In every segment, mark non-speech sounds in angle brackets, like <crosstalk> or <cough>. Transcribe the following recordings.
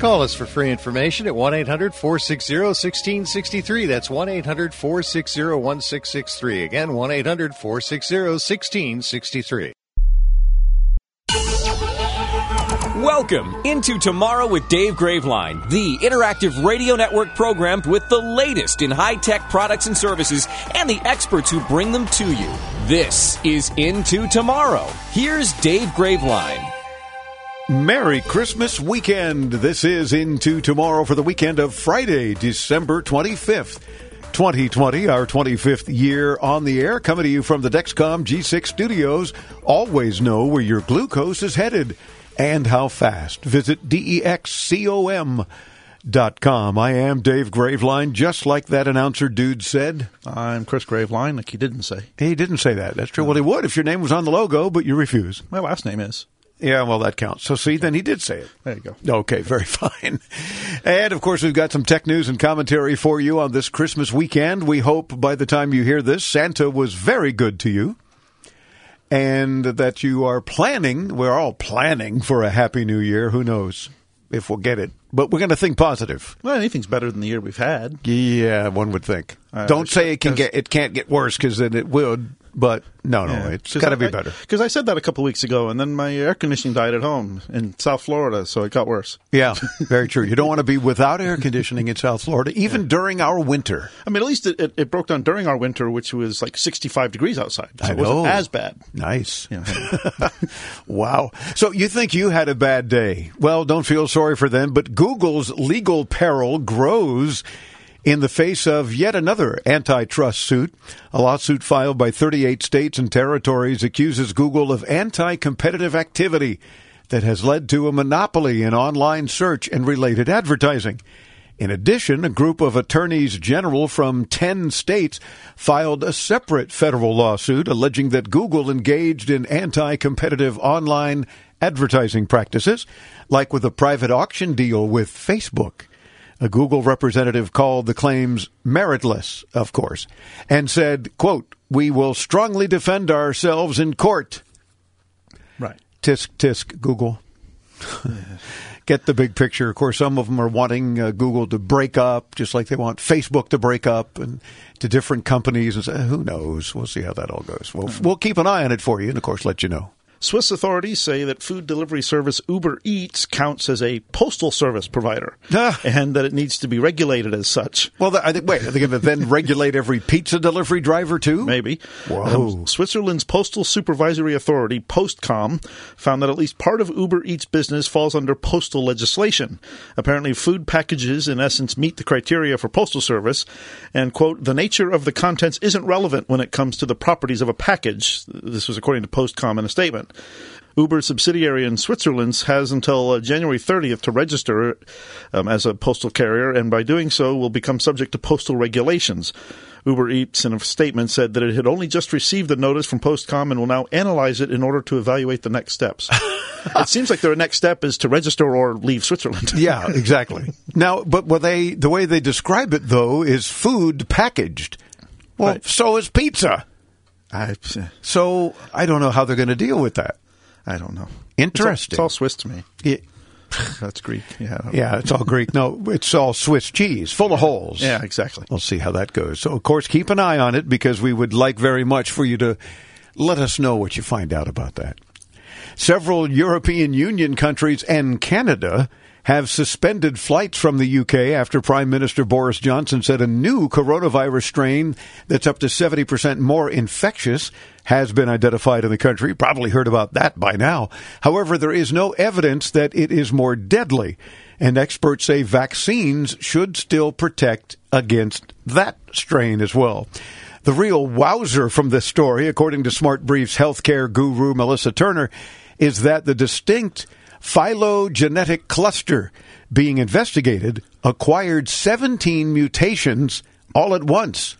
Call us for free information at 1 800 460 1663. That's 1 800 460 1663. Again, 1 800 460 1663. Welcome into Tomorrow with Dave Graveline, the interactive radio network program with the latest in high tech products and services and the experts who bring them to you. This is Into Tomorrow. Here's Dave Graveline. Merry Christmas weekend. This is Into Tomorrow for the weekend of Friday, December 25th. 2020, our 25th year on the air, coming to you from the Dexcom G6 studios. Always know where your glucose is headed and how fast. Visit DEXCOM.com. I am Dave Graveline, just like that announcer dude said. I'm Chris Graveline, like he didn't say. He didn't say that. That's true. Well, he would if your name was on the logo, but you refuse. My last name is. Yeah, well, that counts. So, see, then he did say it. There you go. Okay, very <laughs> fine. And, of course, we've got some tech news and commentary for you on this Christmas weekend. We hope by the time you hear this, Santa was very good to you and that you are planning, we're all planning for a happy new year. Who knows if we'll get it? But we're going to think positive. Well, anything's better than the year we've had. Yeah, one would think. Don't say it can get it can't get worse because then it would. But no, no, Yeah. it's 'Cause got to be I- better. Because I said that a couple weeks ago, and then my air conditioning died at home in South Florida, so it got worse. Yeah, <laughs> very true. You don't want to be without air conditioning in South Florida, even during our winter. I mean, at least it, it, it broke down during our winter, which was like 65 degrees outside. So I it wasn't know. as bad. Nice. Yeah. <laughs> wow. So you think you had a bad day? Well, don't feel sorry for them, but Google's legal peril grows in the face of yet another antitrust suit. A lawsuit filed by 38 states and territories accuses Google of anti-competitive activity that has led to a monopoly in online search and related advertising. In addition, a group of attorneys general from 10 states filed a separate federal lawsuit alleging that Google engaged in anti competitive online advertising practices, like with a private auction deal with Facebook. A Google representative called the claims meritless, of course, and said, quote, We will strongly defend ourselves in court. Right. Tisk, tisk, Google. <laughs> Get the big picture. Of course, some of them are wanting uh, Google to break up, just like they want Facebook to break up and to different companies. And say, who knows? We'll see how that all goes. We'll, we'll keep an eye on it for you and, of course, let you know. Swiss authorities say that food delivery service Uber Eats counts as a postal service provider Ah. and that it needs to be regulated as such. Well, I think, wait, are they going to then regulate every pizza delivery driver, too? Maybe. Um, Switzerland's Postal Supervisory Authority, Postcom, found that at least part of Uber Eats business falls under postal legislation. Apparently, food packages, in essence, meet the criteria for postal service, and, quote, the nature of the contents isn't relevant when it comes to the properties of a package. This was according to Postcom in a statement. Uber's subsidiary in Switzerland has until uh, January 30th to register um, as a postal carrier, and by doing so, will become subject to postal regulations. Uber Eats, in a statement, said that it had only just received the notice from Postcom and will now analyze it in order to evaluate the next steps. <laughs> it seems like their next step is to register or leave Switzerland. <laughs> Yeah, exactly. now, but what they the way they describe it though is food packaged. Well, Right. so is pizza. I, So I don't know how they're going to deal with that. I don't know. Interesting. It's all, it's all Swiss to me. Yeah, <sighs> That's Greek. Yeah. Yeah, it's all Greek. No, it's all Swiss cheese, full of holes. Yeah, exactly. We'll see how that goes. So, of course, keep an eye on it because we would like very much for you to let us know what you find out about that. Several European Union countries and Canada have suspended flights from the UK after Prime Minister Boris Johnson said a new coronavirus strain that's up to 70% more infectious has been identified in the country. Probably heard about that by now. However, there is no evidence that it is more deadly, and experts say vaccines should still protect against that strain as well. The real wowzer from this story, according to Smart Brief's healthcare guru Melissa Turner, is that the distinct phylogenetic cluster being investigated acquired 17 mutations all at once.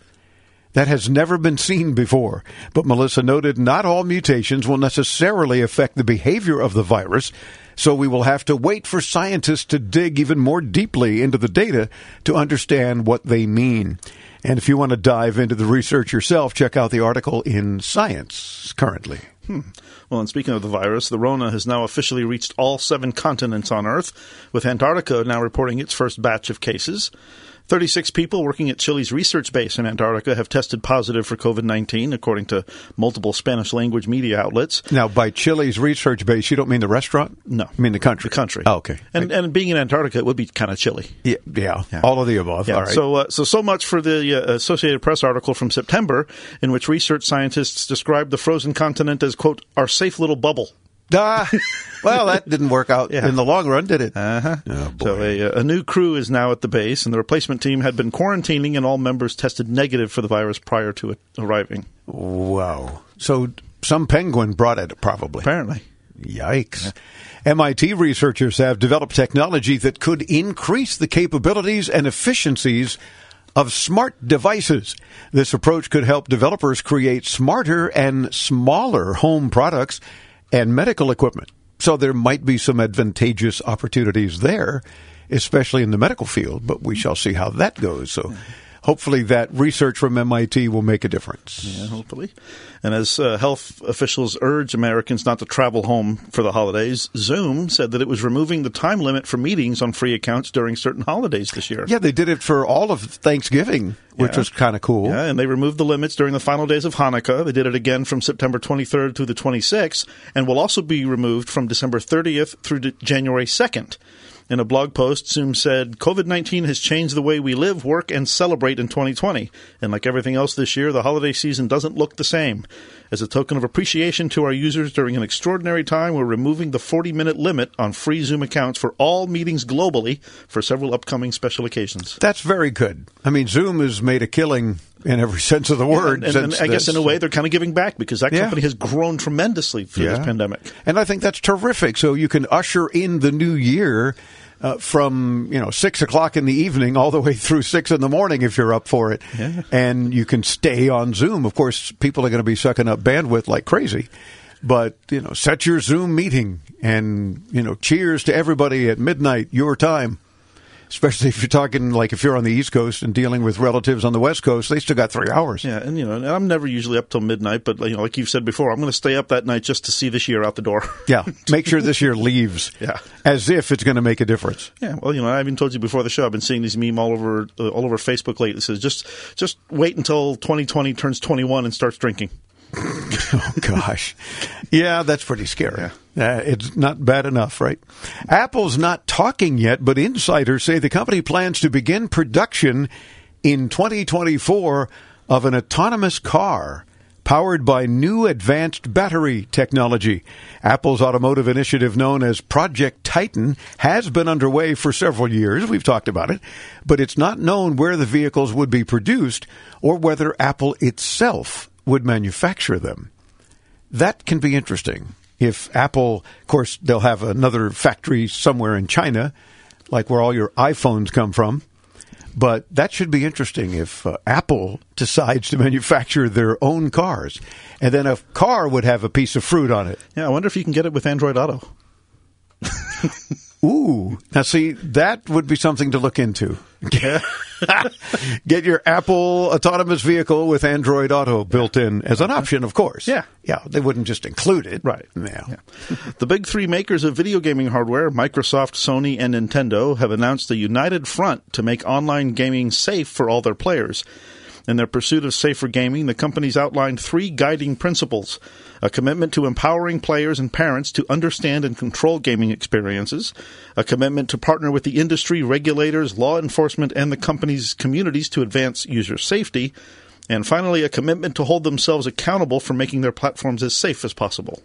That has never been seen before. But Melissa noted not all mutations will necessarily affect the behavior of the virus, so we will have to wait for scientists to dig even more deeply into the data to understand what they mean. And if you want to dive into the research yourself, check out the article in Science currently. Hmm. Well, and speaking of the virus, the Rona has now officially reached all seven continents on Earth, with Antarctica now reporting its first batch of cases. 36 people working at Chile's research base in Antarctica have tested positive for COVID 19, according to multiple Spanish language media outlets. Now, by Chile's research base, you don't mean the restaurant? No. I mean the country? The country. Oh, okay. And, and being in Antarctica, it would be kind of chilly. Yeah, yeah, yeah. All of the above. Yeah. All right. So, uh, so, so much for the uh, Associated Press article from September, in which research scientists described the frozen continent as, quote, our safe little bubble. Ah, well, that didn't work out <laughs> Yeah. in the long run, did it? Uh-huh. Oh, boy. so a, a new crew is now at the base, and the replacement team had been quarantining, and all members tested negative for the virus prior to it arriving. Wow. So some penguin brought it, probably. Apparently. Yikes. MIT researchers have developed technology that could increase the capabilities and efficiencies of smart devices. This approach could help developers create smarter and smaller home products and medical equipment. So there might be some advantageous opportunities there, especially in the medical field, but we shall see how that goes. So hopefully that research from MIT will make a difference. Yeah, hopefully. And as uh, health officials urge Americans not to travel home for the holidays, Zoom said that it was removing the time limit for meetings on free accounts during certain holidays this year. Yeah, they did it for all of Thanksgiving, which Yeah. was kind of cool. Yeah, and they removed the limits during the final days of Hanukkah. They did it again from September 23rd through the 26th, and will also be removed from December 30th through January 2nd. In a blog post, Zoom said, COVID 19 has changed the way we live, work, and celebrate in 2020. And like everything else this year, the holiday season doesn't look the same. As a token of appreciation to our users during an extraordinary time, we're removing the 40 minute limit on free Zoom accounts for all meetings globally for several upcoming special occasions. That's very good. I mean, Zoom has made a killing in every <laughs> sense of the word. And, and since I guess in a way they're kind of giving back because that Yeah. company has grown tremendously through this pandemic. And I think that's terrific. So you can usher in the new year uh, from you know six o'clock in the evening all the way through six in the morning if you're up for it, Yeah. and you can stay on Zoom. Of course, people are going to be sucking up bandwidth like crazy. But you know, set your Zoom meeting, and you know, cheers to everybody at midnight your time. Especially if you're talking like if you're on the East Coast and dealing with relatives on the West Coast, they still got three hours. Yeah, and you know, and I'm never usually up till midnight, but you know, like you've said before, I'm going to stay up that night just to see this year out the door. <laughs> Yeah, make sure this year leaves. <laughs> Yeah. as if it's going to make a difference. Yeah, well, you know, I even told you before the show. I've been seeing these meme all over uh, all over Facebook lately. It says just just wait until 2020 turns 21 and starts drinking. <laughs> Oh gosh, yeah, that's pretty scary. Uh, it's not bad enough, right? Apple's not talking yet, but insiders say the company plans to begin production in 2024 of an autonomous car powered by new advanced battery technology. Apple's automotive initiative known as Project Titan has been underway for several years. We've talked about it, but it's not known where the vehicles would be produced or whether Apple itself would manufacture them. That can be interesting. If Apple, of course, they'll have another factory somewhere in China, like where all your iPhones come from. But that should be interesting if uh, Apple decides to <laughs> manufacture their own cars. And then a car would have a piece of fruit on it. Yeah, I wonder if you can get it with Android Auto. <laughs> Ooh. Now, see, that would be something to look into. Get your Apple autonomous vehicle with Android Auto built in as an option, of course. Yeah. Yeah. They wouldn't just include it. Right. Yeah. The big three makers of video gaming hardware, Microsoft, Sony, and Nintendo, have announced a united front to make online gaming safe for all their players. In their pursuit of safer gaming, the companies outlined three guiding principles a commitment to empowering players and parents to understand and control gaming experiences, a commitment to partner with the industry, regulators, law enforcement, and the company's communities to advance user safety, and finally, a commitment to hold themselves accountable for making their platforms as safe as possible.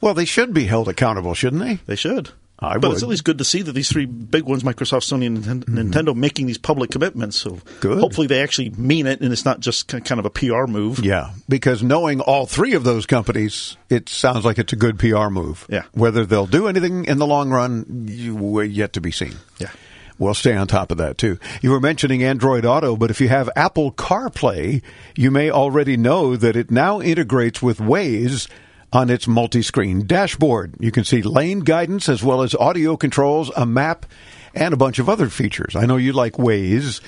Well, they should be held accountable, shouldn't they? They should. I but would. it's at least good to see that these three big ones, Microsoft, Sony, and Ninten- mm-hmm. Nintendo, making these public commitments. So Good. hopefully they actually mean it, and it's not just kind of a PR move. Yeah, because knowing all three of those companies, it sounds like it's a good PR move. Yeah. Whether they'll do anything in the long run, yet to be seen. Yeah. We'll stay on top of that too. You were mentioning Android Auto, but if you have Apple CarPlay, you may already know that it now integrates with Waze on its multi-screen dashboard. You can see lane guidance as well as audio controls, a map, and a bunch of other features. I know you like Waze.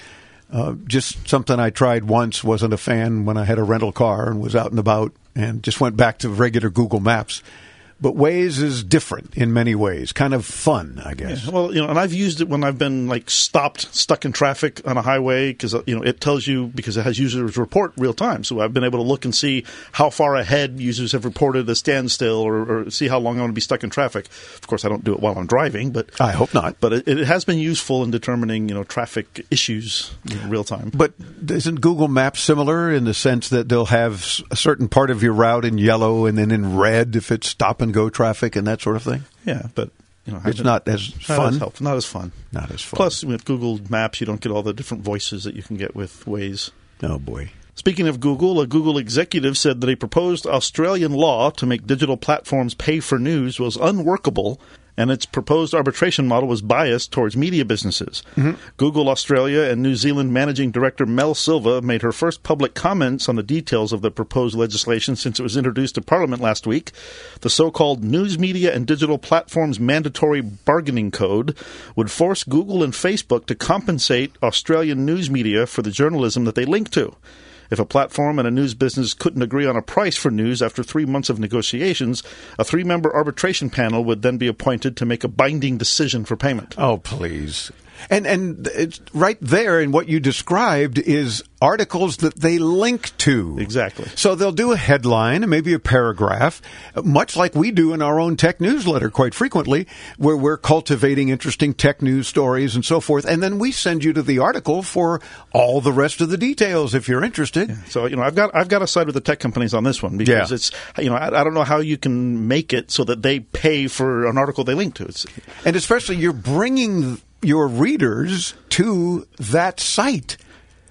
Uh, just something I tried once, wasn't a fan when I had a rental car and was out and about, and just went back to regular Google Maps. But Waze is different in many ways, kind of fun, I guess. Well, you know, and I've used it when I've been like stopped, stuck in traffic on a highway because uh, you know it tells you because it has users report real time. So I've been able to look and see how far ahead users have reported a standstill or, or see how long I'm going to be stuck in traffic. Of course, I don't do it while I'm driving, but I hope not. But it, it has been useful in determining you know traffic issues in real time. But isn't Google Maps similar in the sense that they'll have a certain part of your route in yellow and then in red if it's stop and go traffic and that sort of thing? yeah, but you know, It's not as not fun. as helpful, not as fun. Not as fun. Plus, with Google Maps, you don't get all the different voices that you can get with Waze. Oh boy. Speaking of Google, a Google executive said that a proposed Australian law to make digital platforms pay for news was unworkable and its proposed arbitration model was biased towards media businesses. Google Australia and New Zealand managing director Mel Silva made her first public comments on the details of the proposed legislation since it was introduced to Parliament last week. The so called News Media and Digital Platforms Mandatory Bargaining Code would force Google and Facebook to compensate Australian news media for the journalism that they link to. If a platform and a news business couldn't agree on a price for news after three months of negotiations, a three member arbitration panel would then be appointed to make a binding decision for payment. Oh please. And and it's right there in what you described is articles that they link to. Exactly. So they'll do a headline and maybe a paragraph, much like we do in our own tech newsletter quite frequently, where we're cultivating interesting tech news stories and so forth. And then we send you to the article for all the rest of the details if you're interested. So you know, I've got I've got to side with the tech companies on this one because Yeah. it's you know I, I don't know how you can make it so that they pay for an article they link to. It's And especially you're bringing your readers to that site.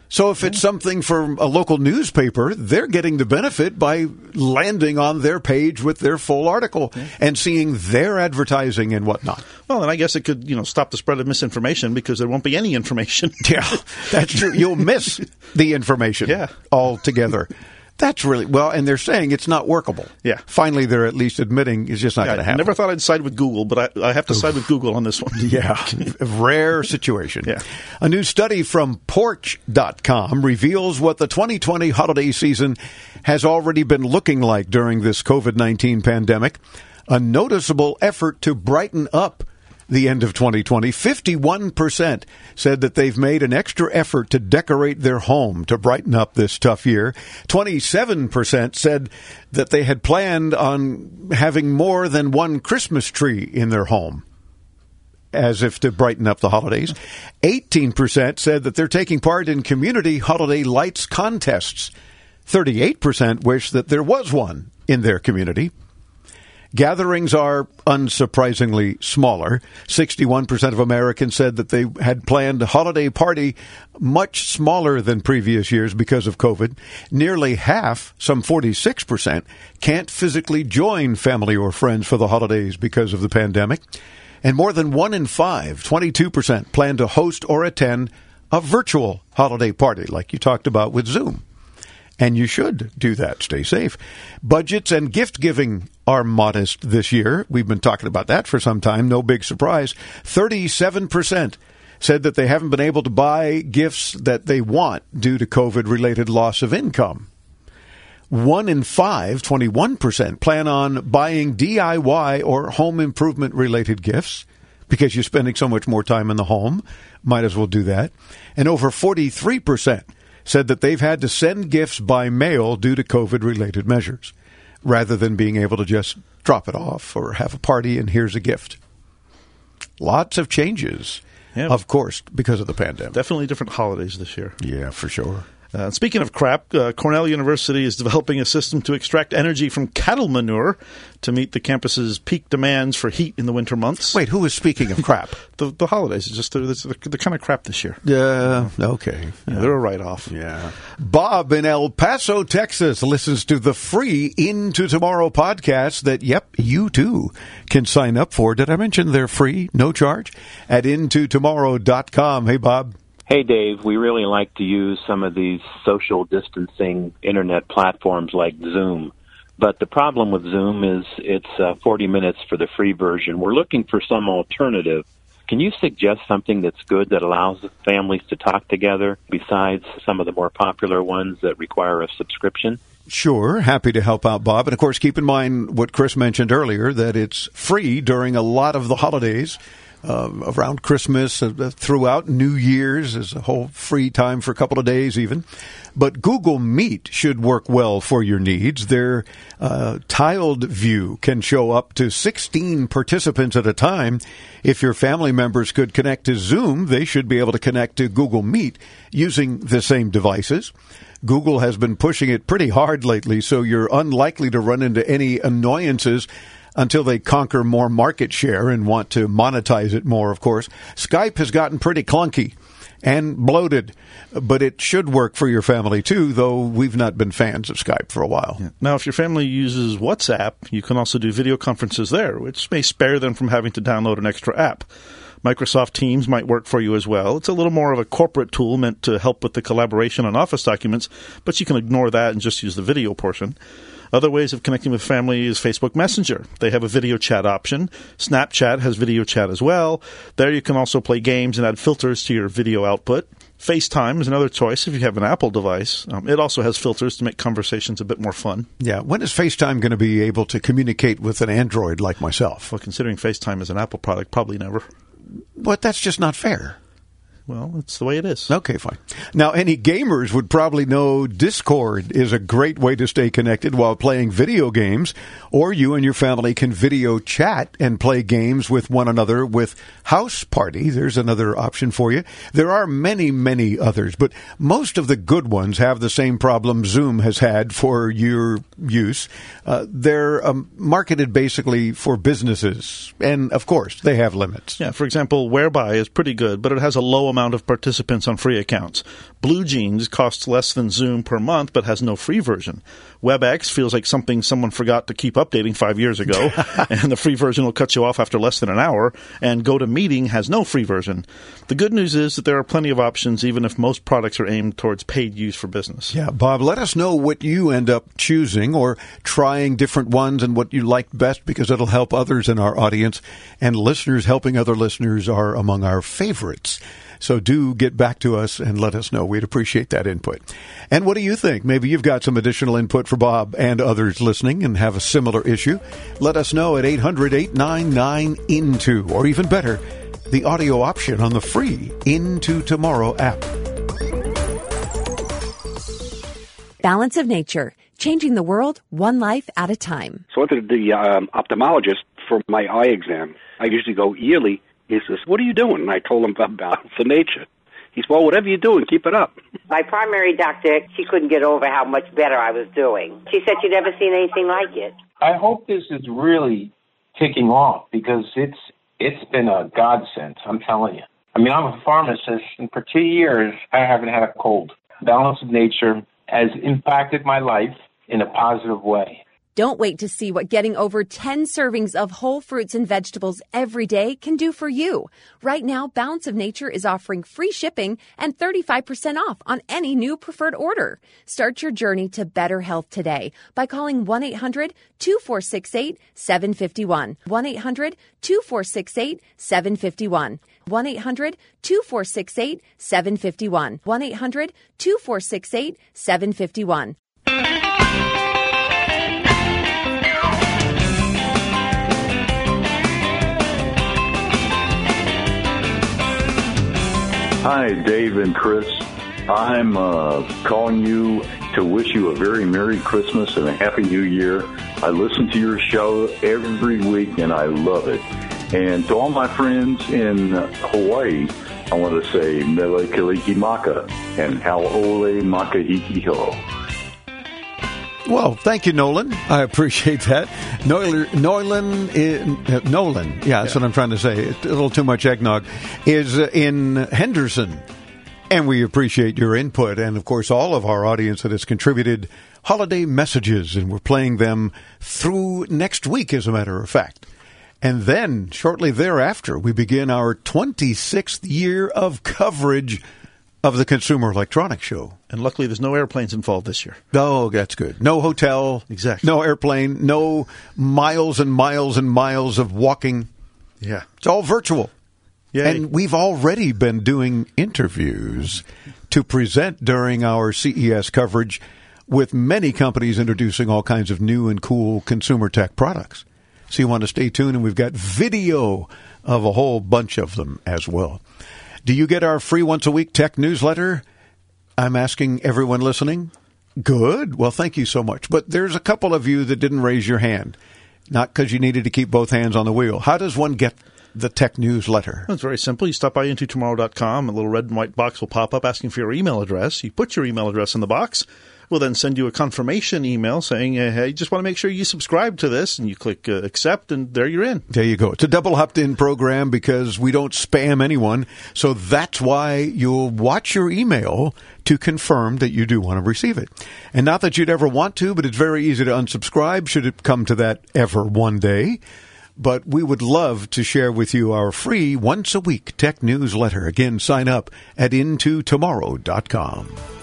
So if it's something from a local newspaper, they're getting the benefit by landing on their page with their full article and seeing their advertising and whatnot. well, and I guess it could you know stop the spread of misinformation because there won't be any information. <laughs> Yeah, that's true. You'll miss the information <laughs> Yeah. altogether. That's really well, and they're saying it's not workable. Yeah. Finally, they're at least admitting it's just not going to I happen. never thought I'd side with Google, but I, I have to side with Google on this one. <laughs> Yeah, rare situation. Yeah. A new study from Porch.com reveals what the 2020 holiday season has already been looking like during this COVID 19 pandemic. A noticeable effort to brighten up the end of 2020. 51% said that they've made an extra effort to decorate their home to brighten up this tough year. 27% said that they had planned on having more than one Christmas tree in their home as if to brighten up the holidays. 18% said that they're taking part in community holiday lights contests. 38% wish that there was one in their community. Gatherings are unsurprisingly smaller. 61% of Americans said that they had planned a holiday party much smaller than previous years because of COVID. Nearly half, some 46%, can't physically join family or friends for the holidays because of the pandemic. And more than one in five, 22%, plan to host or attend a virtual holiday party like you talked about with Zoom. And you should do that. Stay safe. Budgets and gift giving are modest this year. We've been talking about that for some time. No big surprise. 37% said that they haven't been able to buy gifts that they want due to COVID related loss of income. One in five, 21%, plan on buying DIY or home improvement related gifts because you're spending so much more time in the home. Might as well do that. And over 43% said that they've had to send gifts by mail due to COVID related measures. rather than being able to just drop it off or have a party and here's a gift. Lots of changes, Yeah. of course, because of the pandemic. Definitely different holidays this year. yeah, for sure. Uh, speaking of crap, uh, Cornell University is developing a system to extract energy from cattle manure to meet the campus's peak demands for heat in the winter months. Wait, who is speaking of crap? <laughs> the, the holidays is just they're, they're, they're kind of crap this year. Uh, okay. Yeah, they're a write off. Yeah. Bob in El Paso, Texas listens to the free Into Tomorrow podcast that, yep, you too can sign up for. Did I mention they're free, no charge? At intotomorrow.com. Hey, Bob. Hey, Dave, we really like to use some of these social distancing internet platforms like Zoom. But the problem with Zoom is it's uh, 40 minutes for the free version. We're looking for some alternative. Can you suggest something that's good that allows families to talk together besides some of the more popular ones that require a subscription? Sure, happy to help out, Bob. And of course, keep in mind what Chris mentioned earlier that it's free during a lot of the holidays. Uh, around Christmas, uh, throughout New Year's, is a whole free time for a couple of days, even. But Google Meet should work well for your needs. Their uh, tiled view can show up to 16 participants at a time. If your family members could connect to Zoom, they should be able to connect to Google Meet using the same devices. Google has been pushing it pretty hard lately, so you're unlikely to run into any annoyances until they conquer more market share and want to monetize it more, of course. Skype has gotten pretty clunky and bloated, but it should work for your family too, though we've not been fans of Skype for a while. Now, if your family uses WhatsApp, you can also do video conferences there, which may spare them from having to download an extra app. Microsoft Teams might work for you as well. It's a little more of a corporate tool meant to help with the collaboration on Office documents, but you can ignore that and just use the video portion. Other ways of connecting with family is Facebook Messenger. They have a video chat option. Snapchat has video chat as well. There you can also play games and add filters to your video output. FaceTime is another choice if you have an Apple device. Um, it also has filters to make conversations a bit more fun. Yeah, when is FaceTime going to be able to communicate with an Android like myself? Well, considering FaceTime is an Apple product, probably never. But that's just not fair. Well, it's the way it is. Okay, fine. Now, any gamers would probably know Discord is a great way to stay connected while playing video games, or you and your family can video chat and play games with one another with Houseparty. There's another option for you. There are many, many others, but most of the good ones have the same problem Zoom has had for your use. Uh, they're um, marketed basically for businesses, and of course, they have limits. Yeah, for example, Whereby is pretty good, but it has a low amount of participants on free accounts. BlueJeans costs less than Zoom per month, but has no free version. WebEx feels like something someone forgot to keep updating five years ago, <laughs> and the free version will cut you off after less than an hour. And GoToMeeting has no free version. The good news is that there are plenty of options, even if most products are aimed towards paid use for business. Yeah, Bob, let us know what you end up choosing or trying different ones and what you like best because it'll help others in our audience. And listeners helping other listeners are among our favorites. So do get back to us and let us know. We'd appreciate that input. And what do you think? Maybe you've got some additional input for Bob and others listening and have a similar issue. Let us know at 800 899 INTO, or even better, the audio option on the free Into Tomorrow app. Balance of Nature, changing the world one life at a time. So I went to the um, ophthalmologist for my eye exam. I usually go yearly. He says, "What are you doing?" And I told him about <laughs> balance of nature. He said, "Well, whatever you're doing, keep it up." My primary doctor, she couldn't get over how much better I was doing. She said she'd never seen anything like it. I hope this is really kicking off because it's it's been a godsend. I'm telling you. I mean, I'm a pharmacist, and for two years I haven't had a cold. Balance of nature has impacted my life in a positive way. Don't wait to see what getting over 10 servings of whole fruits and vegetables every day can do for you. Right now, Balance of Nature is offering free shipping and 35% off on any new preferred order. Start your journey to better health today by calling 1 800 2468 751. 1 800 2468 751. 1 800 2468 751. 1 800 2468 751. Hi, Dave and Chris. I'm uh, calling you to wish you a very Merry Christmas and a Happy New Year. I listen to your show every week, and I love it. And to all my friends in Hawaii, I want to say Mele Kalikimaka and Hauoli Makahiki Hou. Well, thank you, Nolan. I appreciate that. Nolan, Nolan, Nolan. Yeah, that's what I'm trying to say. A little too much eggnog is uh, in Henderson, and we appreciate your input, and of course, all of our audience that has contributed holiday messages, and we're playing them through next week, as a matter of fact. And then, shortly thereafter, we begin our 26th year of coverage of the Consumer Electronics Show. And luckily, there's no airplanes involved this year. Oh, that's good. No hotel. Exactly. No airplane. No miles and miles and miles of walking. Yeah. It's all virtual. Yeah. And we've already been doing interviews to present during our CES coverage with many companies introducing all kinds of new and cool consumer tech products. So you want to stay tuned, and we've got video of a whole bunch of them as well. Do you get our free once a week tech newsletter? I'm asking everyone listening. Good. Well, thank you so much. But there's a couple of you that didn't raise your hand, not because you needed to keep both hands on the wheel. How does one get the tech newsletter? It's very simple. You stop by intotomorrow.com, a little red and white box will pop up asking for your email address. You put your email address in the box. We'll then send you a confirmation email saying, hey, just want to make sure you subscribe to this. And you click uh, accept, and there you're in. There you go. It's a double opt-in program because we don't spam anyone. So that's why you'll watch your email to confirm that you do want to receive it. And not that you'd ever want to, but it's very easy to unsubscribe should it come to that ever one day. But we would love to share with you our free once a week tech newsletter. Again, sign up at intotomorrow.com.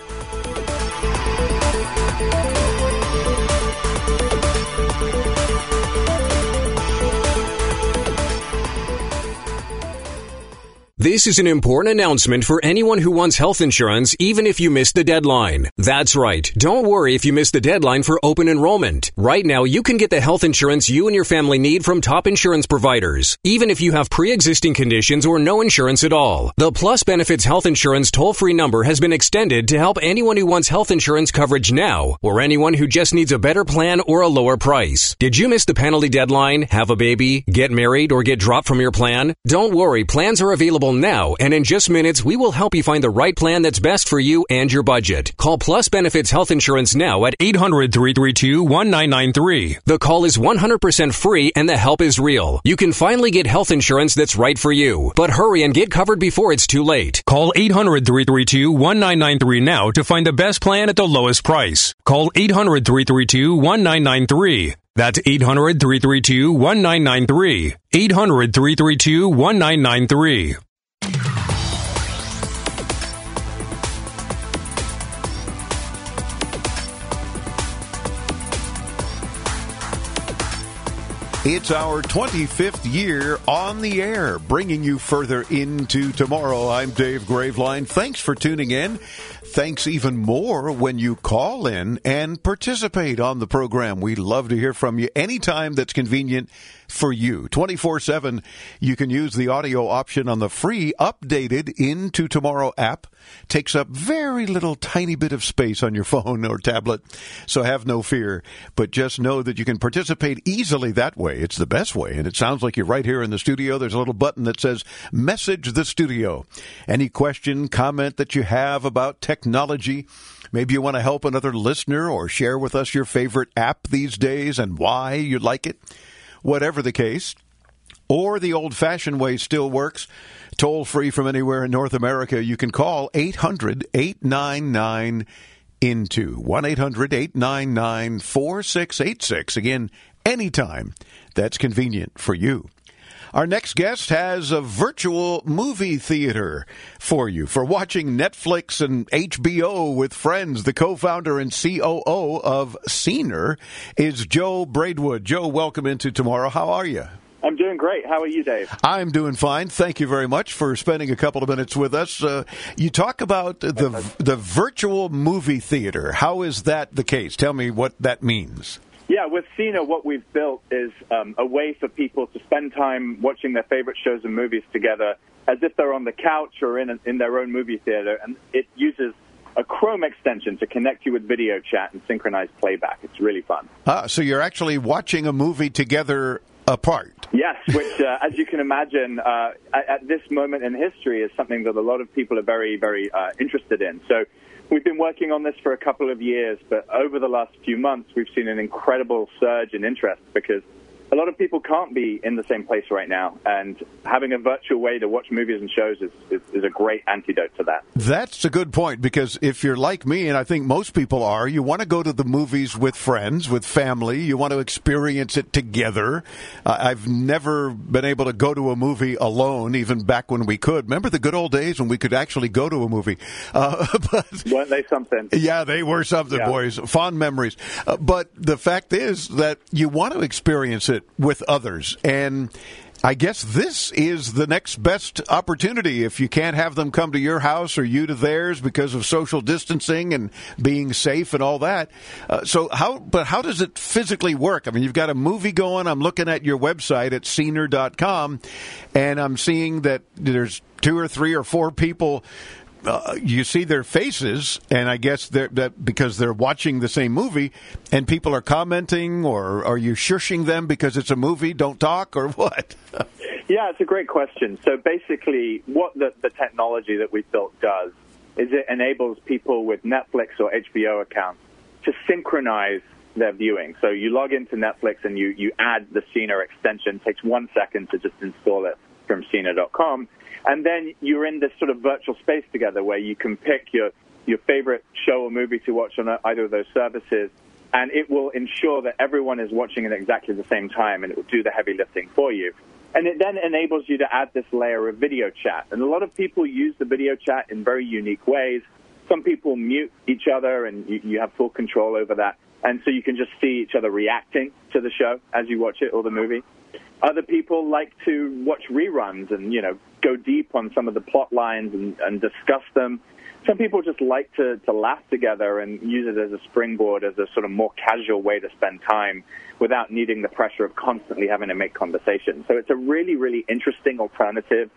This is an important announcement for anyone who wants health insurance, even if you missed the deadline. That's right. Don't worry if you missed the deadline for open enrollment. Right now, you can get the health insurance you and your family need from top insurance providers, even if you have pre-existing conditions or no insurance at all. The Plus Benefits Health Insurance toll-free number has been extended to help anyone who wants health insurance coverage now, or anyone who just needs a better plan or a lower price. Did you miss the penalty deadline, have a baby, get married, or get dropped from your plan? Don't worry, plans are available now, and in just minutes, we will help you find the right plan that's best for you and your budget. Call Plus Benefits Health Insurance now at 800 332 1993. The call is 100% free and the help is real. You can finally get health insurance that's right for you. But hurry and get covered before it's too late. Call 800 332 1993 now to find the best plan at the lowest price. Call 800 332 1993. That's 800 332 1993. 800 332 1993. It's our 25th year on the air, bringing you further into tomorrow. I'm Dave Graveline. Thanks for tuning in. Thanks even more when you call in and participate on the program. We love to hear from you anytime that's convenient for you. 24 7, you can use the audio option on the free updated Into Tomorrow app. Takes up very little tiny bit of space on your <laughs> phone or tablet, so have no fear. But just know that you can participate easily that way. It's the best way, and it sounds like you're right here in the studio. There's a little button that says Message the Studio. Any question, comment that you have about technology, Maybe you want to help another listener or share with us your favorite app these days and why you like it. Whatever the case, or the old fashioned way still works, toll free from anywhere in North America, you can call 800 899 into 1 800 899 4686. Again, anytime that's convenient for you. Our next guest has a virtual movie theater for you for watching Netflix and HBO with friends. The co-founder and COO of Scener is Joe Braidwood. Joe, welcome into tomorrow. How are you? I'm doing great. How are you, Dave? I'm doing fine. Thank you very much for spending a couple of minutes with us. Uh, you talk about the the virtual movie theater. How is that the case? Tell me what that means. Yeah, with Scener, what we've built is um, a way for people to spend time watching their favorite shows and movies together as if they're on the couch or in, a, in their own movie theater. And it uses a Chrome extension to connect you with video chat and synchronize playback. It's really fun. Ah, so you're actually watching a movie together apart. Yes, which, uh, as you can imagine, uh, at, at, this moment in history is something that a lot of people are very, very uh, interested in. So we've been working on this for a couple of years, but over the last few months, we've seen an incredible surge in interest because a lot of people can't be in the same place right now, and having a virtual way to watch movies and shows is, is, is, a great antidote to that. That's a good point because if you're like me, and I think most people are, you want to go to the movies with friends, with family. You want to experience it together. Uh, I've never been able to go to a movie alone, even back when we could. Remember the good old days when we could actually go to a movie? <laughs> Uh, but, Weren't they something? Yeah, they were something, yeah. boys. Fond memories. Uh, but the fact is that you want to experience it it with others. And I guess this is the next best opportunity if you can't have them come to your house or you to theirs because of social distancing and being safe and all that. Uh, so how, but how does it physically work? I mean, you've got a movie going. I'm looking at your website at scener.com and I'm seeing that there's two or three or four people uh, you see their faces, and I guess that because they're watching the same movie, and people are commenting, or are you shushing them because it's a movie? Don't talk, or what? <laughs> yeah, it's a great question. So basically, what the, the technology that we built does is it enables people with Netflix or HBO accounts to synchronize their viewing. So you log into Netflix and you, you add the Scener extension. It takes one second to just install it from Scener.com and then you're in this sort of virtual space together where you can pick your your favorite show or movie to watch on either of those services, and it will ensure that everyone is watching at exactly the same time, and it will do the heavy lifting for you. And it then enables you to add this layer of video chat. And a lot of people use the video chat in very unique ways. Some people mute each other, and you, you have full control over that. And so you can just see each other reacting to the show as you watch it or the movie. Other people like to watch reruns and, you know, go deep on some of the plot lines and, and discuss them. Some people just like to, to laugh together and use it as a springboard, as a sort of more casual way to spend time without needing the pressure of constantly having to make conversation. So it's a really, really interesting alternative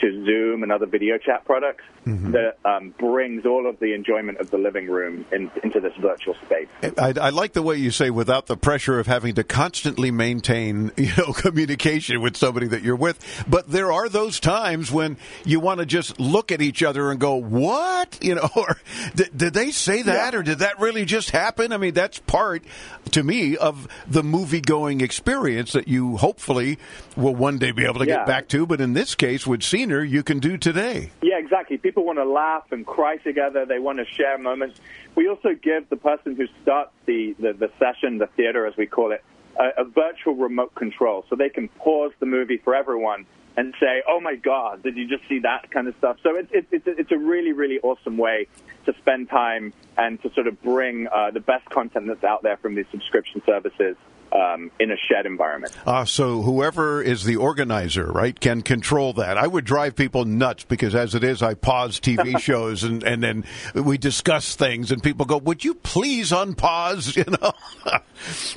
to Zoom and other video chat products mm-hmm. that um, brings all of the enjoyment of the living room in, into this virtual space. I, I, like the way you say without the pressure of having to constantly maintain <laughs> you know communication with somebody that you're with. But there are those times when you want to just look at each other and go, "What?" <laughs> You know, or did, did they say that, yeah. or did that really just happen? I mean, that's part to me of the movie going experience that you hopefully will one day be able to yeah. get back to. But in this case, with you can do today. Yeah, exactly. People want to laugh and cry together. They want to share moments. We also give the person who starts the, the, the session, the theater as we call it, a, a virtual remote control. So they can pause the movie for everyone and say, "Oh my God, did you just see that kind of stuff?" So it's it's it's, it's a really really awesome way to spend time and to sort of bring uh, the best content that's out there from these subscription services um, in a shed environment. Uh, so whoever is the organizer, right, can control that. I would drive people nuts because as it is, I pause TV <laughs> shows and, and then we discuss things and people go, would you please unpause, <laughs> you know?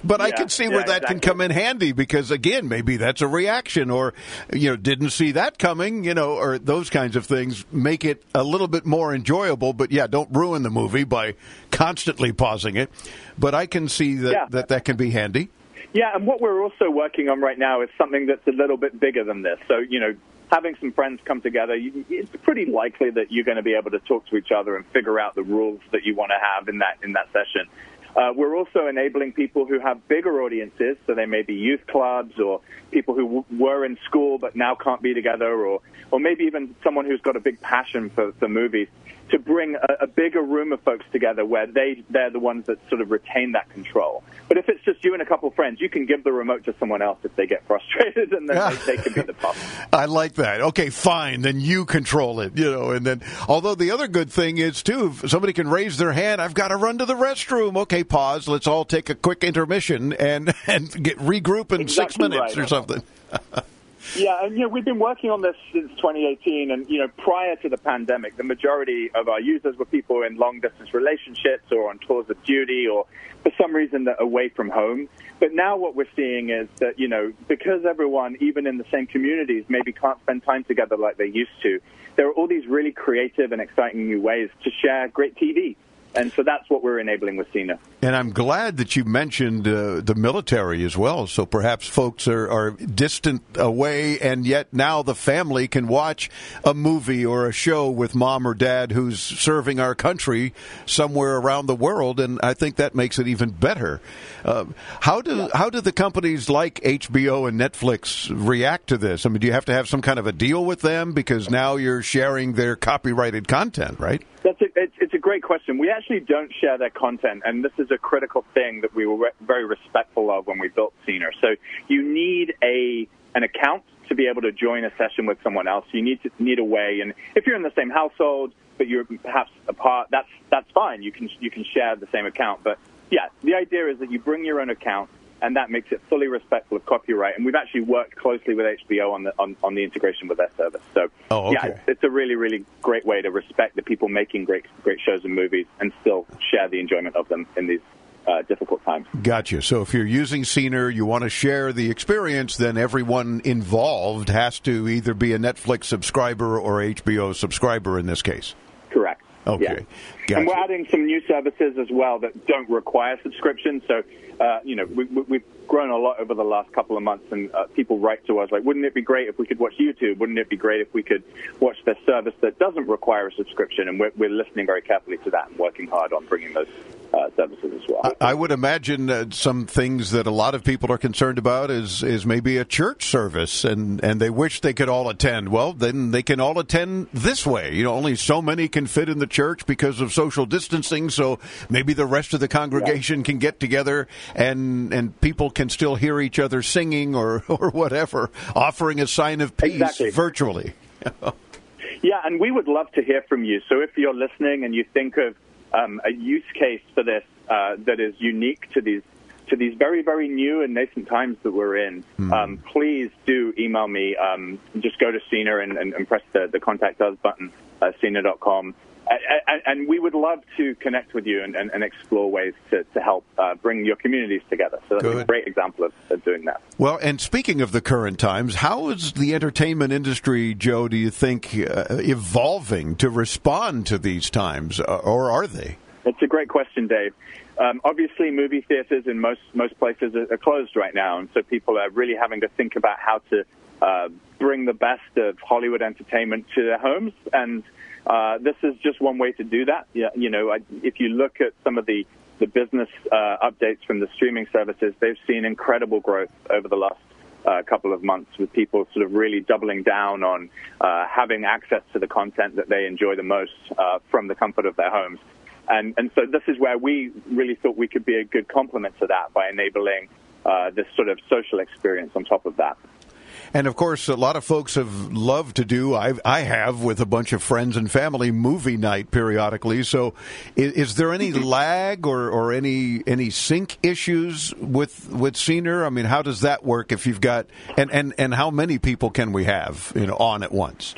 but yeah, I can see where yeah, that exactly. can come in handy because again, maybe that's a reaction or, you know, didn't see that coming, you know, or those kinds of things make it a little bit more enjoyable. But yeah, don't ruin the movie by constantly pausing it. But I can see that yeah. that, that can be handy. Yeah, and what we're also working on right now is something that's a little bit bigger than this. So, you know, having some friends come together, it's pretty likely that you're going to be able to talk to each other and figure out the rules that you want to have in that in that session. Uh, we're also enabling people who have bigger audiences, so they may be youth clubs or people who w- were in school but now can't be together, or or maybe even someone who's got a big passion for, for movies to bring a, a, bigger room of folks together where they they're the ones that sort of retain that control. But if it's just you and a couple of friends, you can give the remote to someone else if they get frustrated, <laughs> and then they, they, can be the problem. <laughs> I like that. Okay, fine, then you control it, you know. And then, although the other good thing is too, if somebody can raise their hand, I've got to run to the restroom. Okay, pause. Let's all take a quick intermission and <laughs> and get regroup in exactly six minutes right. or something. Yeah, and you know we've been working on this since 2018, and you know prior to the pandemic, the majority of our users were people in long distance relationships or on tours of duty, or for some reason they're away from home. But now what we're seeing is that you know because everyone, even in the same communities, maybe can't spend time together like they used to, there are all these really creative and exciting new ways to share great TV. And so that's what we're enabling with Scener. And I'm glad that you mentioned uh, the military as well. So perhaps folks are, are distant away, and yet now the family can watch a movie or a show with mom or dad who's serving our country somewhere around the world. And I think that makes it even better. Uh, how do yeah. how do the companies like HBO and Netflix react to this? I mean, do you have to have some kind of a deal with them because now you're sharing their copyrighted content, right? That's a, it's, it's a great question. We actually don't share their content, and this is a critical thing that we were re- very respectful of when we built Scener. So you need a an account to be able to join a session with someone else. You need to need a way, and if you're in the same household but you're perhaps apart, that's that's fine. You can you can share the same account. But yeah, the idea is that you bring your own account and that makes it fully respectful of copyright. And we've actually worked closely with HBO on the on, on the integration with their service. So oh, okay. yeah, it's, it's, a really really great way to respect the people making great great shows and movies and still share the enjoyment of them in these. Uh, difficult times. Gotcha. So if you're using Scener, you want to share the experience, then everyone involved has to either be a Netflix subscriber or HBO subscriber in this case. Okay. Yeah. Gotcha. And we're adding some new services as well that don't require subscription. So, uh, you know, we, have grown a lot over the last couple of months, and uh, people write to us like, wouldn't it be great if we could watch YouTube? Wouldn't it be great if we could watch this service that doesn't require a subscription? And we're, we're listening very carefully to that and working hard on bringing those uh, services as well. I, would imagine uh, some things that a lot of people are concerned about is is maybe a church service, and and they wish they could all attend. Well, then they can all attend this way. You know, only so many can fit in the church because of social distancing. So maybe the rest of the congregation yeah. can get together, and and people can still hear each other singing or <laughs> or whatever, offering a sign of peace exactly. virtually. yeah, and we would love to hear from you. So if you're listening and you think of um, a use case for this uh, that is unique to these to these very very new and nascent times that we're in, mm. um, please do email me. Um, just go to Scener and, and, and, press the, the contact us button, uh, Scener.com and we would love to connect with you and, and, and explore ways to, to help uh, bring your communities together. So that's Good. a great example of, of, doing that. Well, and speaking of the current times, how is the entertainment industry, Joe, do you think, uh, evolving to respond to these times, uh, or are they? It's a great question, Dave. Um, obviously, movie theaters in most most places are, are, closed right now, and so people are really having to think about how to uh, bring the best of Hollywood entertainment to their homes and uh, this is just one way to do that. Yeah, you know, I, if you look at some of the the business uh, updates from the streaming services, they've seen incredible growth over the last uh, couple of months with people sort of really doubling down on uh, having access to the content that they enjoy the most uh, from the comfort of their homes. And, and so this is where we really thought we could be a good complement to that by enabling uh, this sort of social experience on top of that. And of course, a lot of folks have loved to do. I, I have with a bunch of friends and family movie night periodically. So, is, is there any mm-hmm. lag or, or any any sync issues with with Scener? I mean, how does that work if you've got and and and how many people can we have you know on at once?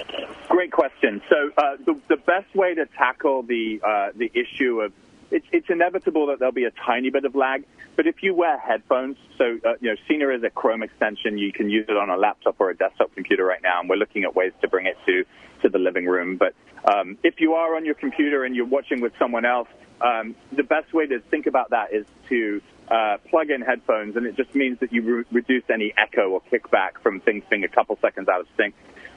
Great question. So, uh, the, the best way to tackle the uh, the issue of it's, it's inevitable that there'll be a tiny bit of lag. But if you wear headphones, so uh, you know, Scener is a Chrome extension. You can use it on a laptop or a desktop computer right now, and we're looking at ways to bring it to to the living room. But um, if you are on your computer and you're watching with someone else, um, the best way to think about that is to uh, plug in headphones, and it just means that you re- reduce any echo or kickback from things being a couple seconds out of sync.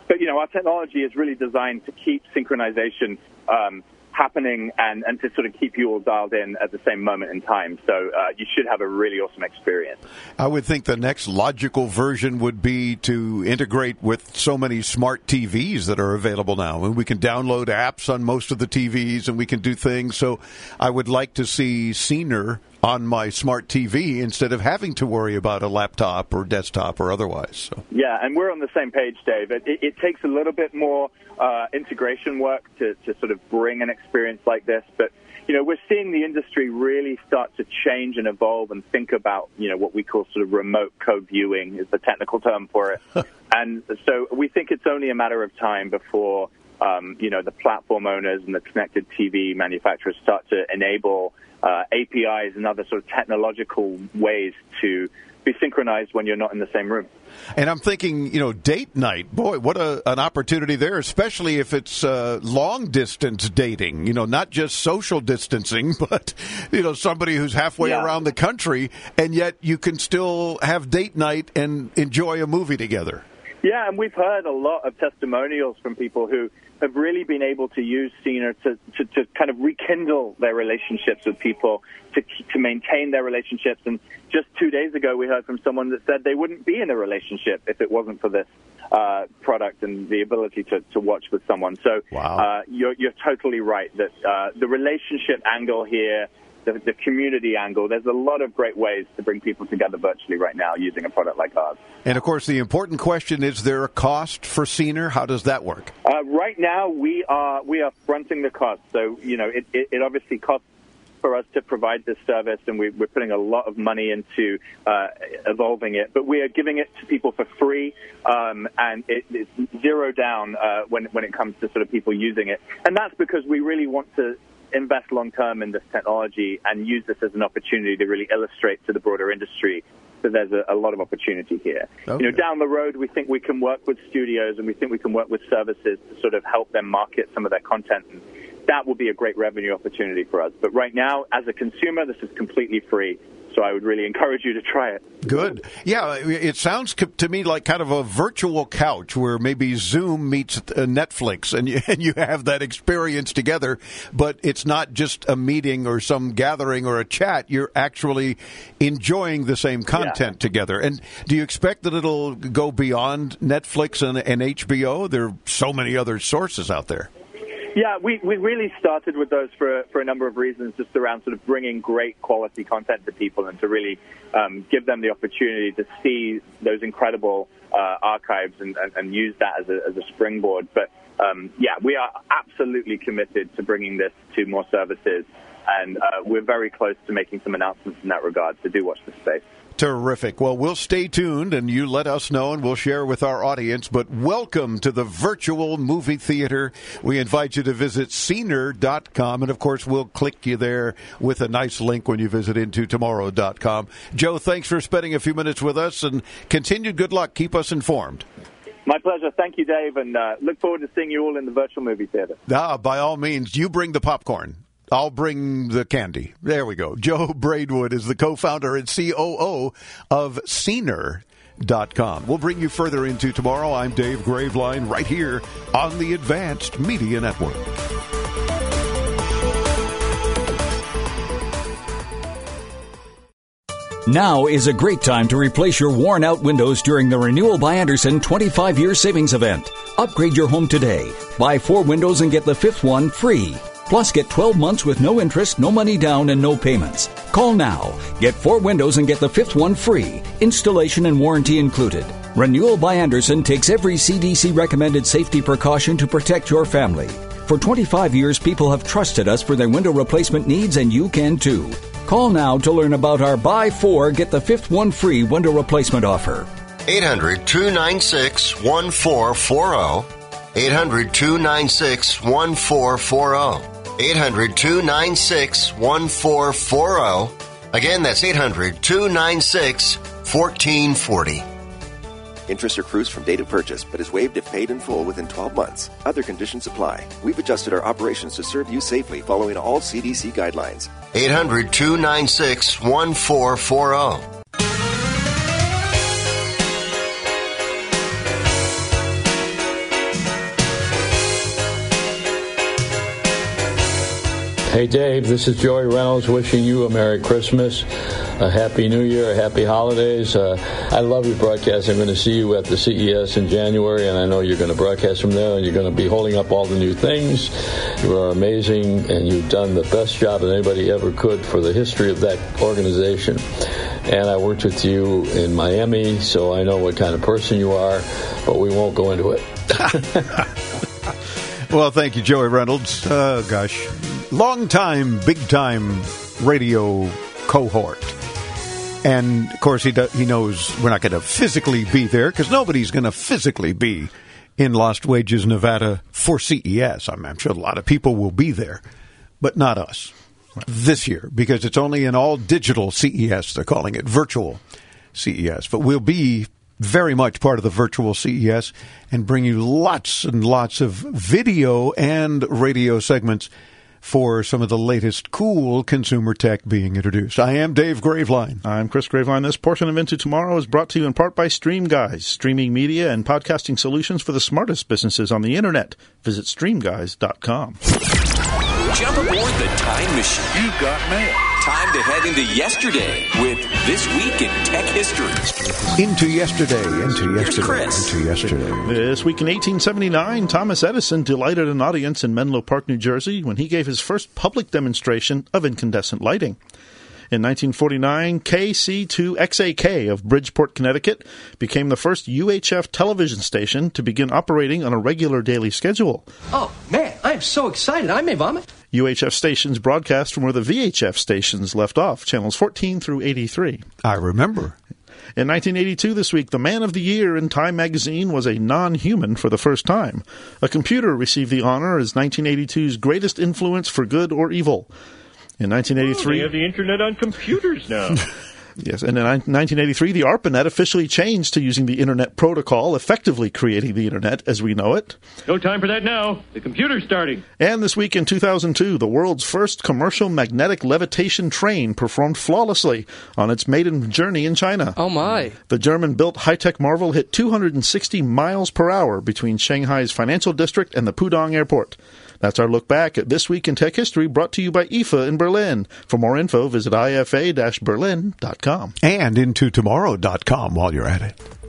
But you know, our technology is really designed to keep synchronization um, happening and, and to sort of keep you all dialed in at the same moment in time. So uh, you should have a really awesome experience. I would think the next logical version would be to integrate with so many smart TVs that are available now. And we can download apps on most of the TVs and we can do things. So I would like to see Scener on my smart TV instead of having to worry about a laptop or desktop or otherwise. So. Yeah, and we're on the same page, Dave. It, it takes a little bit more uh, integration work to, to sort of bring an experience like this, but you know, we're seeing the industry really start to change and evolve and think about, you know, what we call sort of remote co-viewing is the technical term for it. <laughs> and so we think it's only a matter of time before, um, you know, the platform owners and the connected TV manufacturers start to enable uh, APIs and other sort of technological ways to be synchronized when you're not in the same room. And I'm thinking, you know, date night. Boy, what a, an opportunity there, especially if it's uh, long distance dating. You know, not just social distancing, <laughs> but you know, somebody who's halfway Yeah. around the country, and yet you can still have date night and enjoy a movie together. Yeah, and we've heard a lot of testimonials from people who have really been able to use Scener to, to, to kind of rekindle their relationships with people, to, to maintain their relationships. And just two days ago, we heard from someone that said they wouldn't be in a relationship if it wasn't for this uh, product and the ability to, to watch with someone. So uh, you're, you're totally right that uh, the relationship angle here, the, the community angle, there's a lot of great ways to bring people together virtually right now using a product like ours. And of course, the important question is: there a cost for Scener? How does that work? Uh, right now, we are we are fronting the cost. So you know, it, it, it obviously costs for us to provide this service, and we, we're putting a lot of money into uh, evolving it. But we are giving it to people for free, um, and it, it's zero down uh, when when it comes to sort of people using it. And that's because we really want to invest long term in this technology and use this as an opportunity to really illustrate to the broader industry that there's a, a lot of opportunity here. You know, down the road, we think we can work with studios and we think we can work with services to sort of help them market some of their content. And that will be a great revenue opportunity for us. But right now, as a consumer, this is completely free. So I would really encourage you to try it. Good. Yeah, it sounds to me like kind of a virtual couch where maybe Zoom meets uh, Netflix and you, <laughs> and you have that experience together, but it's not just a meeting or some gathering or a chat. You're actually enjoying the same content together. And do you expect that it'll go beyond Netflix and, and HBO? There are so many other sources out there. Yeah, we, we really started with those for, for a number of reasons, just around sort of bringing great quality content to people and to really um, give them the opportunity to see those incredible uh, archives and, and, and use that as a, as a springboard. But um, yeah, we are absolutely committed to bringing this to more services, and uh, we're very close to making some announcements in that regard. So do watch the space. Terrific. Well, we'll stay tuned and you let us know and we'll share with our audience. But welcome to the virtual movie theater. We invite you to visit scener.com. And of course, we'll click you there with a nice link when you visit into tomorrow.com. Joe, thanks for spending a few minutes with us and continued good luck. Keep us informed. My pleasure. Thank you, Dave, and uh, look forward to seeing you all in the virtual movie theater. Ah, by all means, you bring the popcorn. I'll bring the candy. There we go. <laughs> Joe Braidwood is the co-founder and COO of Scener.com. We'll bring you further into tomorrow. I'm Dave Graveline right here on the Advanced Media Network. Now is a great time to replace your worn out windows during the Renewal by Andersen 25 year savings event. Upgrade your home today. Buy four windows and get the fifth one free. Plus, get 12 months with no interest, no money down, and no payments. Call now. Get four windows and get the fifth one free. Installation and warranty included. Renewal by Andersen takes every CDC recommended safety precaution to protect your family. For 25 years, people have trusted us for their window replacement needs, and you can too. Call now to learn about our buy four, get the fifth one free window replacement offer. 800 296 1440. 800 296 1440. 800 296 1440. Again, that's 800 296 1440. Interest accrues from date of purchase, but is waived if paid in full within 12 months. Other conditions apply. We've adjusted our operations to serve you safely following all CDC guidelines. 800 296 1440. Hey Dave, this is Joey Reynolds wishing you a Merry Christmas, a Happy New Year, a Happy Holidays. Uh, I love your broadcast. I'm going to see you at the CES in January, and I know you're going to broadcast from there, and you're going to be holding up all the new things. You are amazing, and you've done the best job that anybody ever could for the history of that organization. And I worked with you in Miami, so I know what kind of person you are, but we won't go into it. <laughs> <laughs> Well, thank you, Joey Reynolds. Oh, gosh. Long time, big time radio cohort. And of course, he he knows we're not going to physically be there because nobody's going to physically be in Lost Wages, Nevada for CES. I'm, I'm sure a lot of people will be there, but not us this year because it's only an all digital CES. They're calling it virtual CES, but we'll be very much part of the virtual CES and bring you lots and lots of video and radio segments for some of the latest cool consumer tech being introduced. I am Dave Graveline. I'm Chris Graveline. This portion of Into Tomorrow is brought to you in part by Stream Guys, streaming media and podcasting solutions for the smartest businesses on the internet. Visit streamguys.com. Jump aboard the time machine. You got mail. Time to head into yesterday with This Week in Tech History. Into yesterday, into yesterday, Chris. into yesterday. This week in 1879, Thomas Edison delighted an audience in Menlo Park, New Jersey, when he gave his first public demonstration of incandescent lighting. In 1949, KC2XAK of Bridgeport, Connecticut, became the first UHF television station to begin operating on a regular daily schedule. Oh, man, I am so excited. I may vomit. UHF stations broadcast from where the VHF stations left off, channels 14 through 83. I remember. In 1982, this week, the Man of the Year in Time magazine was a non human for the first time. A computer received the honor as 1982's greatest influence for good or evil. In 1983, They have the internet on computers now. <laughs> Yes, and in 1983, the ARPANET officially changed to using the Internet Protocol, effectively creating the Internet as we know it. no time for that now. The computer's starting. And this week in 2002, the world's first commercial magnetic levitation train performed flawlessly on its maiden journey in China. Oh, my. The German built high tech marvel hit 260 miles per hour between Shanghai's financial district and the Pudong airport. That's our look back at This Week in Tech History brought to you by IFA in Berlin. For more info, visit ifa-berlin.com. And into tomorrow.com while you're at it.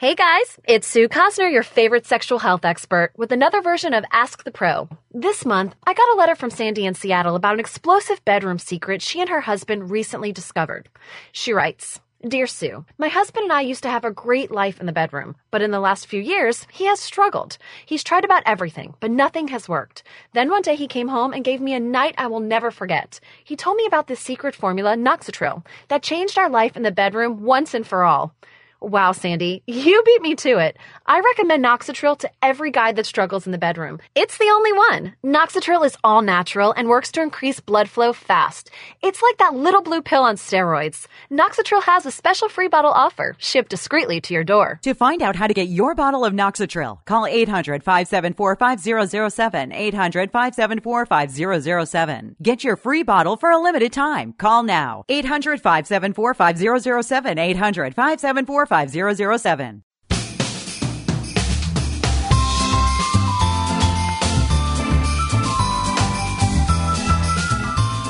Hey guys, it's Sue Cosner, your favorite sexual health expert, with another version of Ask the Pro. This month, I got a letter from Sandy in Seattle about an explosive bedroom secret she and her husband recently discovered. She writes, Dear Sue, my husband and I used to have a great life in the bedroom, but in the last few years, he has struggled. He's tried about everything, but nothing has worked. Then one day he came home and gave me a night I will never forget. He told me about this secret formula, Noxatril, that changed our life in the bedroom once and for all. Wow, Sandy, you beat me to it. I recommend Noxatril to every guy that struggles in the bedroom. It's the only one. Noxatril is all natural and works to increase blood flow fast. It's like that little blue pill on steroids. Noxatril has a special free bottle offer, shipped discreetly to your door. To find out how to get your bottle of Noxatril, call 800 574 5007. 800 574 5007. Get your free bottle for a limited time. Call now. 800 574 5007. 800 574 5007.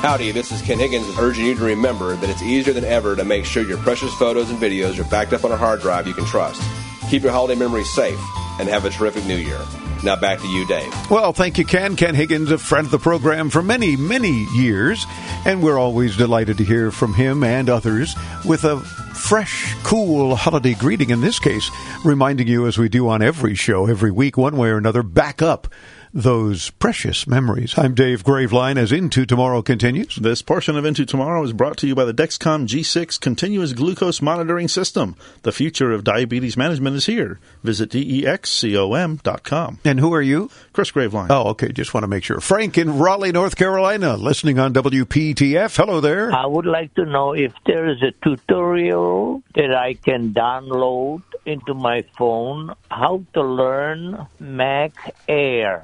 Howdy, this is Ken Higgins urging you to remember that it's easier than ever to make sure your precious photos and videos are backed up on a hard drive you can trust. Keep your holiday memories safe and have a terrific new year. Now back to you, Dave. Well, thank you, Ken. Ken Higgins, a friend of the program for many, many years, and we're always delighted to hear from him and others with a fresh, cool holiday greeting. In this case, reminding you, as we do on every show, every week, one way or another, back up those precious memories. I'm Dave Graveline as Into Tomorrow continues. This portion of Into Tomorrow is brought to you by the Dexcom G6 Continuous Glucose Monitoring System. The future of diabetes management is here. Visit dexcom.com. And who are you? Chris Graveline. Oh, okay. Just want to make sure. Frank in Raleigh, North Carolina, listening on WPTF. Hello there. I would like to know if there is a tutorial that I can download into my phone how to learn Mac Air.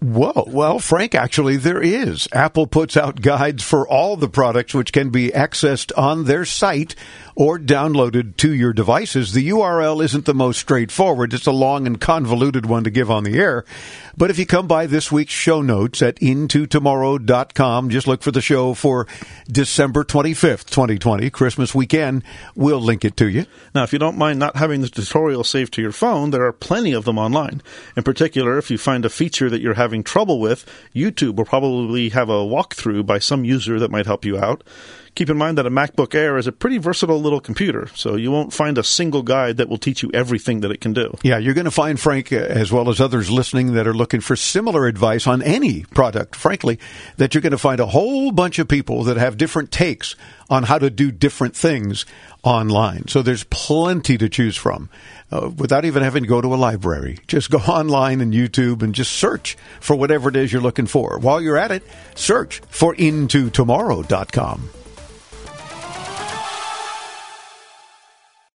Whoa. Well, Frank, actually, there is. Apple puts out guides for all the products which can be accessed on their site or downloaded to your devices. The URL isn't the most straightforward. It's a long and convoluted one to give on the air. But if you come by this week's show notes at intotomorrow.com, just look for the show for December 25th, 2020, Christmas weekend. We'll link it to you. Now, if you don't mind not having the tutorial saved to your phone, there are plenty of them online. In particular, if you find a feature that you're having trouble with, YouTube will probably have a walkthrough by some user that might help you out. Keep in mind that a MacBook Air is a pretty versatile little computer, so you won't find a single guide that will teach you everything that it can do. Yeah, you're going to find Frank, uh, as well as others listening that are looking for similar advice on any product, frankly, that you're going to find a whole bunch of people that have different takes on how to do different things online. So there's plenty to choose from uh, without even having to go to a library. Just go <laughs> online and YouTube and just search for whatever it is you're looking for. While you're at it, search for intotomorrow.com.